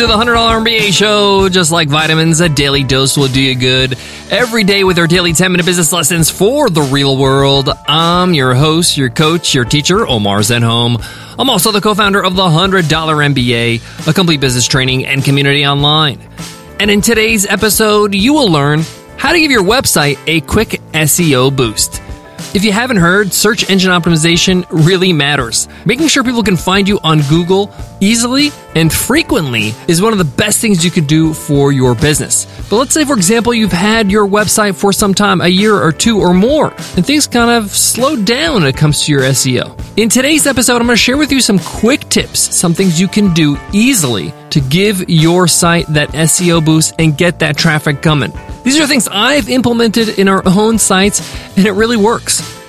to the $100 MBA show. Just like vitamins, a daily dose will do you good. Every day with our daily 10 minute business lessons for the real world. I'm your host, your coach, your teacher, Omar Zenhom. I'm also the co founder of the $100 MBA, a complete business training and community online. And in today's episode, you will learn how to give your website a quick SEO boost. If you haven't heard, search engine optimization really matters. Making sure people can find you on Google easily and frequently is one of the best things you can do for your business. But let's say, for example, you've had your website for some time, a year or two or more, and things kind of slowed down when it comes to your SEO. In today's episode, I'm going to share with you some quick tips, some things you can do easily to give your site that SEO boost and get that traffic coming. These are things I've implemented in our own sites, and it really works.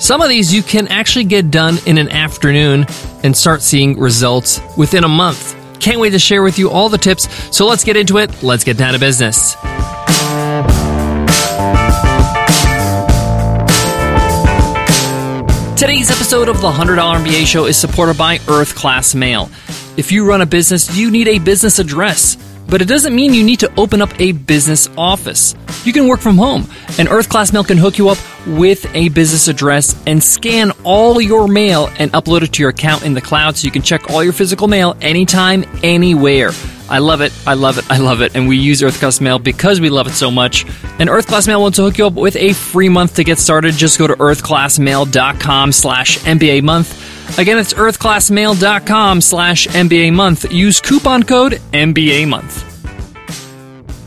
Some of these you can actually get done in an afternoon and start seeing results within a month. Can't wait to share with you all the tips. So let's get into it. Let's get down to business. Today's episode of the $100 MBA show is supported by Earth Class Mail. If you run a business, you need a business address but it doesn't mean you need to open up a business office. You can work from home, and Earth Class Mail can hook you up with a business address and scan all your mail and upload it to your account in the cloud so you can check all your physical mail anytime, anywhere. I love it. I love it. I love it. And we use Earth Class Mail because we love it so much. And Earth Class Mail wants to hook you up with a free month to get started. Just go to earthclassmail.com slash MBA month. Again, it's earthclassmail.com slash MBA month. Use coupon code MBA month.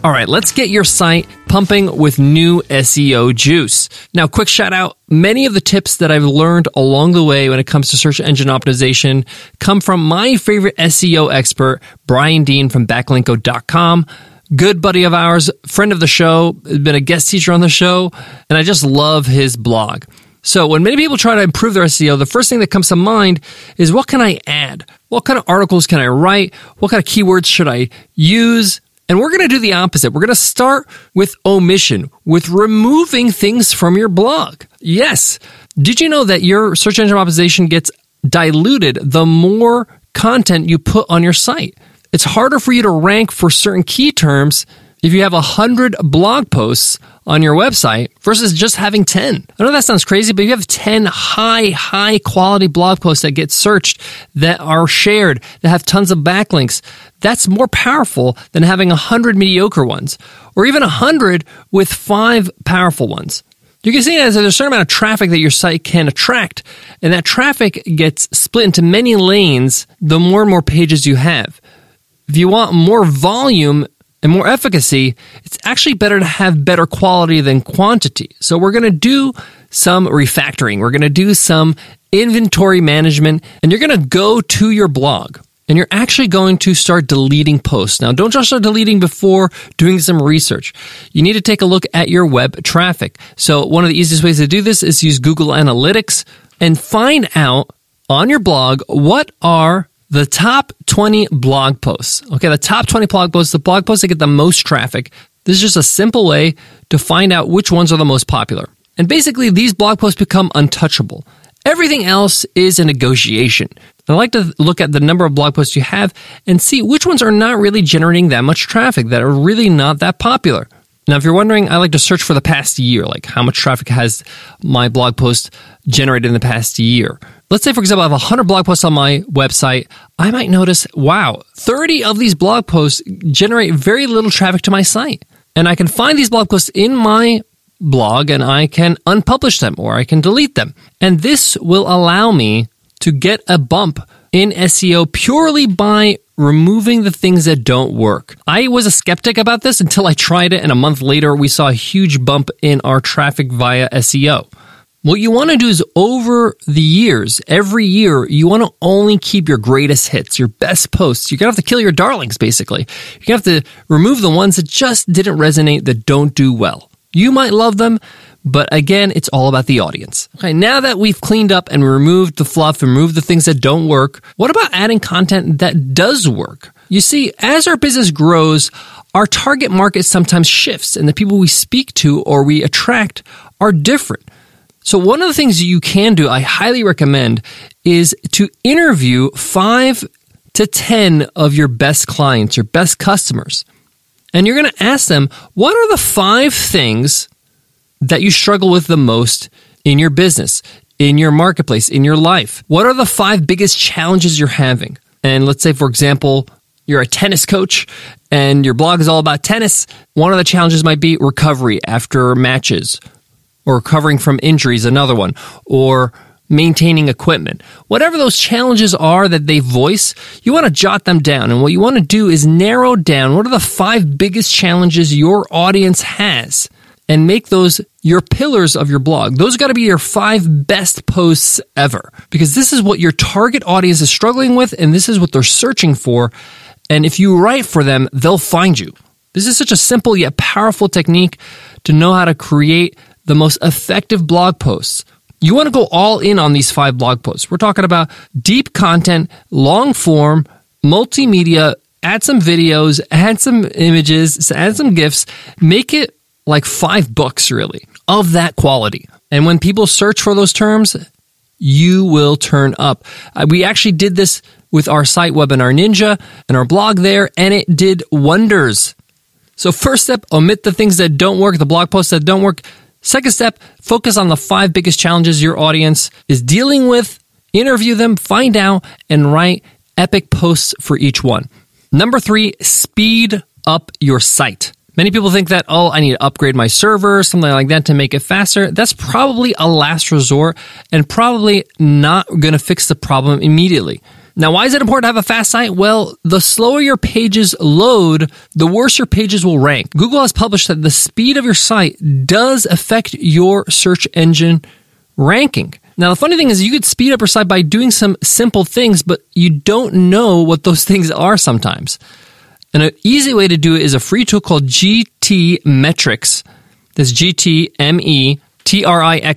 All right, let's get your site pumping with new SEO juice. Now, quick shout out. Many of the tips that I've learned along the way when it comes to search engine optimization come from my favorite SEO expert, Brian Dean from backlinko.com. Good buddy of ours, friend of the show, been a guest teacher on the show, and I just love his blog. So when many people try to improve their SEO, the first thing that comes to mind is what can I add? What kind of articles can I write? What kind of keywords should I use? And we're going to do the opposite. We're going to start with omission, with removing things from your blog. Yes. Did you know that your search engine optimization gets diluted the more content you put on your site? It's harder for you to rank for certain key terms if you have 100 blog posts on your website versus just having 10. I know that sounds crazy, but if you have 10 high, high quality blog posts that get searched, that are shared, that have tons of backlinks. That's more powerful than having 100 mediocre ones or even 100 with five powerful ones. You can see that there's a certain amount of traffic that your site can attract, and that traffic gets split into many lanes the more and more pages you have. If you want more volume and more efficacy, it's actually better to have better quality than quantity. So we're going to do some refactoring. We're going to do some inventory management and you're going to go to your blog and you're actually going to start deleting posts. Now, don't just start deleting before doing some research. You need to take a look at your web traffic. So one of the easiest ways to do this is use Google Analytics and find out on your blog what are the top 20 blog posts. Okay, the top 20 blog posts, the blog posts that get the most traffic. This is just a simple way to find out which ones are the most popular. And basically, these blog posts become untouchable. Everything else is a negotiation. I like to look at the number of blog posts you have and see which ones are not really generating that much traffic, that are really not that popular. Now, if you're wondering, I like to search for the past year, like how much traffic has my blog post generated in the past year. Let's say, for example, I have 100 blog posts on my website. I might notice, wow, 30 of these blog posts generate very little traffic to my site. And I can find these blog posts in my blog and I can unpublish them or I can delete them. And this will allow me to get a bump in SEO purely by removing the things that don't work. I was a skeptic about this until I tried it, and a month later, we saw a huge bump in our traffic via SEO. What you want to do is over the years, every year, you want to only keep your greatest hits, your best posts. You're going to have to kill your darlings, basically. You're going to have to remove the ones that just didn't resonate, that don't do well. You might love them, but again, it's all about the audience. Okay, now that we've cleaned up and removed the fluff, and removed the things that don't work, what about adding content that does work? You see, as our business grows, our target market sometimes shifts and the people we speak to or we attract are different. So one of the things you can do, I highly recommend, is to interview five to 10 of your best clients, your best customers. And you're going to ask them, what are the five things that you struggle with the most in your business, in your marketplace, in your life? What are the five biggest challenges you're having? And let's say, for example, you're a tennis coach and your blog is all about tennis. One of the challenges might be recovery after matches or recovering from injuries, another one, or maintaining equipment. Whatever those challenges are that they voice, you want to jot them down. And what you want to do is narrow down what are the five biggest challenges your audience has and make those your pillars of your blog. Those got to be your five best posts ever because this is what your target audience is struggling with and this is what they're searching for. And if you write for them, they'll find you. This is such a simple yet powerful technique to know how to create the most effective blog posts. You want to go all in on these five blog posts. We're talking about deep content, long form, multimedia, add some videos, add some images, add some GIFs, make it like five books really of that quality. And when people search for those terms, you will turn up. Uh, we actually did this with our site Webinar Ninja and our blog there, and it did wonders. So, first step, omit the things that don't work, the blog posts that don't work. Second step, focus on the five biggest challenges your audience is dealing with, interview them, find out, and write epic posts for each one. Number three, speed up your site. Many people think that, oh, I need to upgrade my server, something like that to make it faster. That's probably a last resort and probably not going to fix the problem immediately. Now, why is it important to have a fast site? Well, the slower your pages load, the worse your pages will rank. Google has published that the speed of your site does affect your search engine ranking. Now, the funny thing is, you could speed up your site by doing some simple things, but you don't know what those things are sometimes. And an easy way to do it is a free tool called GT Metrix. That's G-T-M-E-T-R-I-X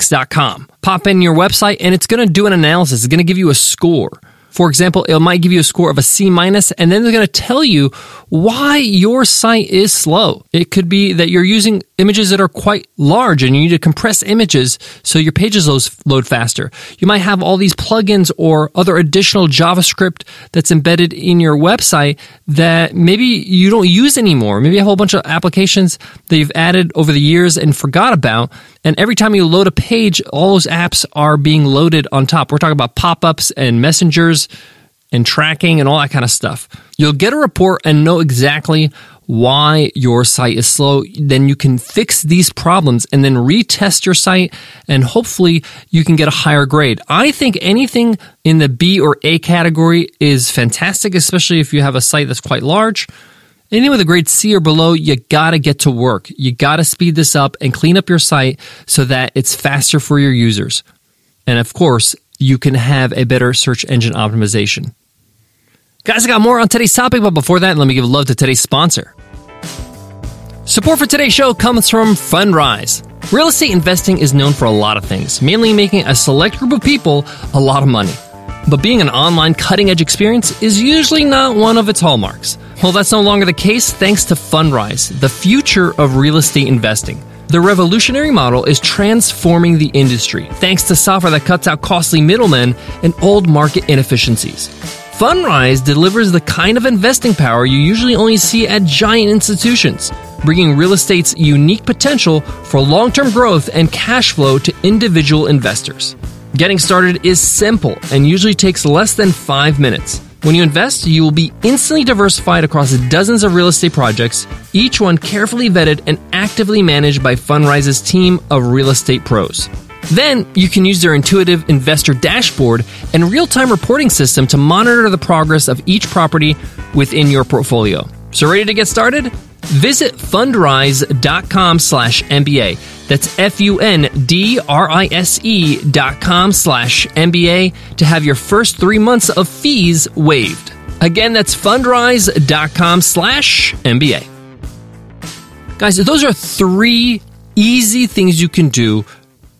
dot com. Pop in your website and it's going to do an analysis. It's going to give you a score. For example, it might give you a score of a C minus, and then they're going to tell you why your site is slow. It could be that you're using images that are quite large and you need to compress images so your pages load faster. You might have all these plugins or other additional JavaScript that's embedded in your website that maybe you don't use anymore. Maybe you have a whole bunch of applications that you've added over the years and forgot about. And every time you load a page, all those apps are being loaded on top. We're talking about pop ups and messengers and tracking and all that kind of stuff. You'll get a report and know exactly why your site is slow. Then you can fix these problems and then retest your site and hopefully you can get a higher grade. I think anything in the B or A category is fantastic, especially if you have a site that's quite large. Anything with a grade C or below, you gotta get to work. You gotta speed this up and clean up your site so that it's faster for your users. And of course, you can have a better search engine optimization. Guys, I got more on today's topic, but before that, let me give love to today's sponsor. Support for today's show comes from Fundrise. Real estate investing is known for a lot of things, mainly making a select group of people a lot of money. But being an online cutting edge experience is usually not one of its hallmarks. Well, that's no longer the case thanks to Fundrise, the future of real estate investing. The revolutionary model is transforming the industry thanks to software that cuts out costly middlemen and old market inefficiencies. Fundrise delivers the kind of investing power you usually only see at giant institutions, bringing real estate's unique potential for long term growth and cash flow to individual investors. Getting started is simple and usually takes less than five minutes. When you invest, you will be instantly diversified across dozens of real estate projects, each one carefully vetted and actively managed by Fundrise's team of real estate pros. Then you can use their intuitive investor dashboard and real-time reporting system to monitor the progress of each property within your portfolio. So ready to get started? Visit fundrise.com slash MBA. That's F-U-N-D-R-I-S-E dot com slash MBA to have your first three months of fees waived. Again, that's fundrise.com slash MBA. Guys, those are three easy things you can do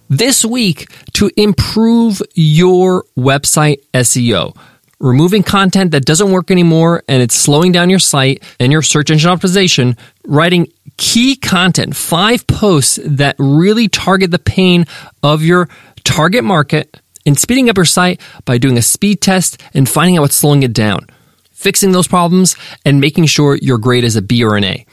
this week to improve your website SEO removing content that doesn't work anymore and it's slowing down your site and your search engine optimization, writing key content, five posts that really target the pain of your target market, and speeding up your site by doing a speed test and finding out what's slowing it down. fixing those problems and making sure your grade is a B or an A.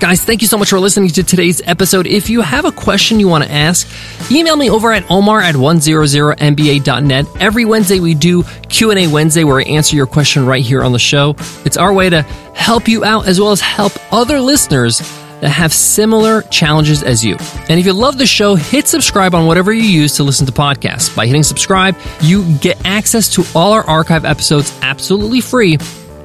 Guys, thank you so much for listening to today's episode. If you have a question you want to ask, email me over at omar at 100mba.net. Every Wednesday we do Q&A Wednesday where I answer your question right here on the show. It's our way to help you out as well as help other listeners that have similar challenges as you. And if you love the show, hit subscribe on whatever you use to listen to podcasts. By hitting subscribe, you get access to all our archive episodes absolutely free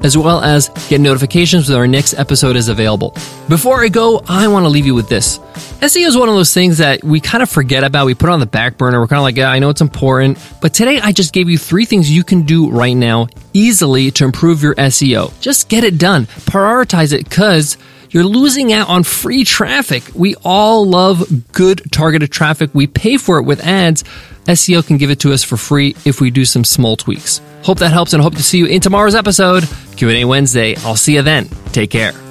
as well as get notifications when our next episode is available. Before I go, I want to leave you with this. SEO is one of those things that we kind of forget about. We put on the back burner. We're kind of like, yeah, I know it's important. But today I just gave you three things you can do right now easily to improve your SEO. Just get it done. Prioritize it because you're losing out on free traffic. We all love good targeted traffic. We pay for it with ads. SEO can give it to us for free if we do some small tweaks. Hope that helps and hope to see you in tomorrow's episode, Q&A Wednesday. I'll see you then. Take care.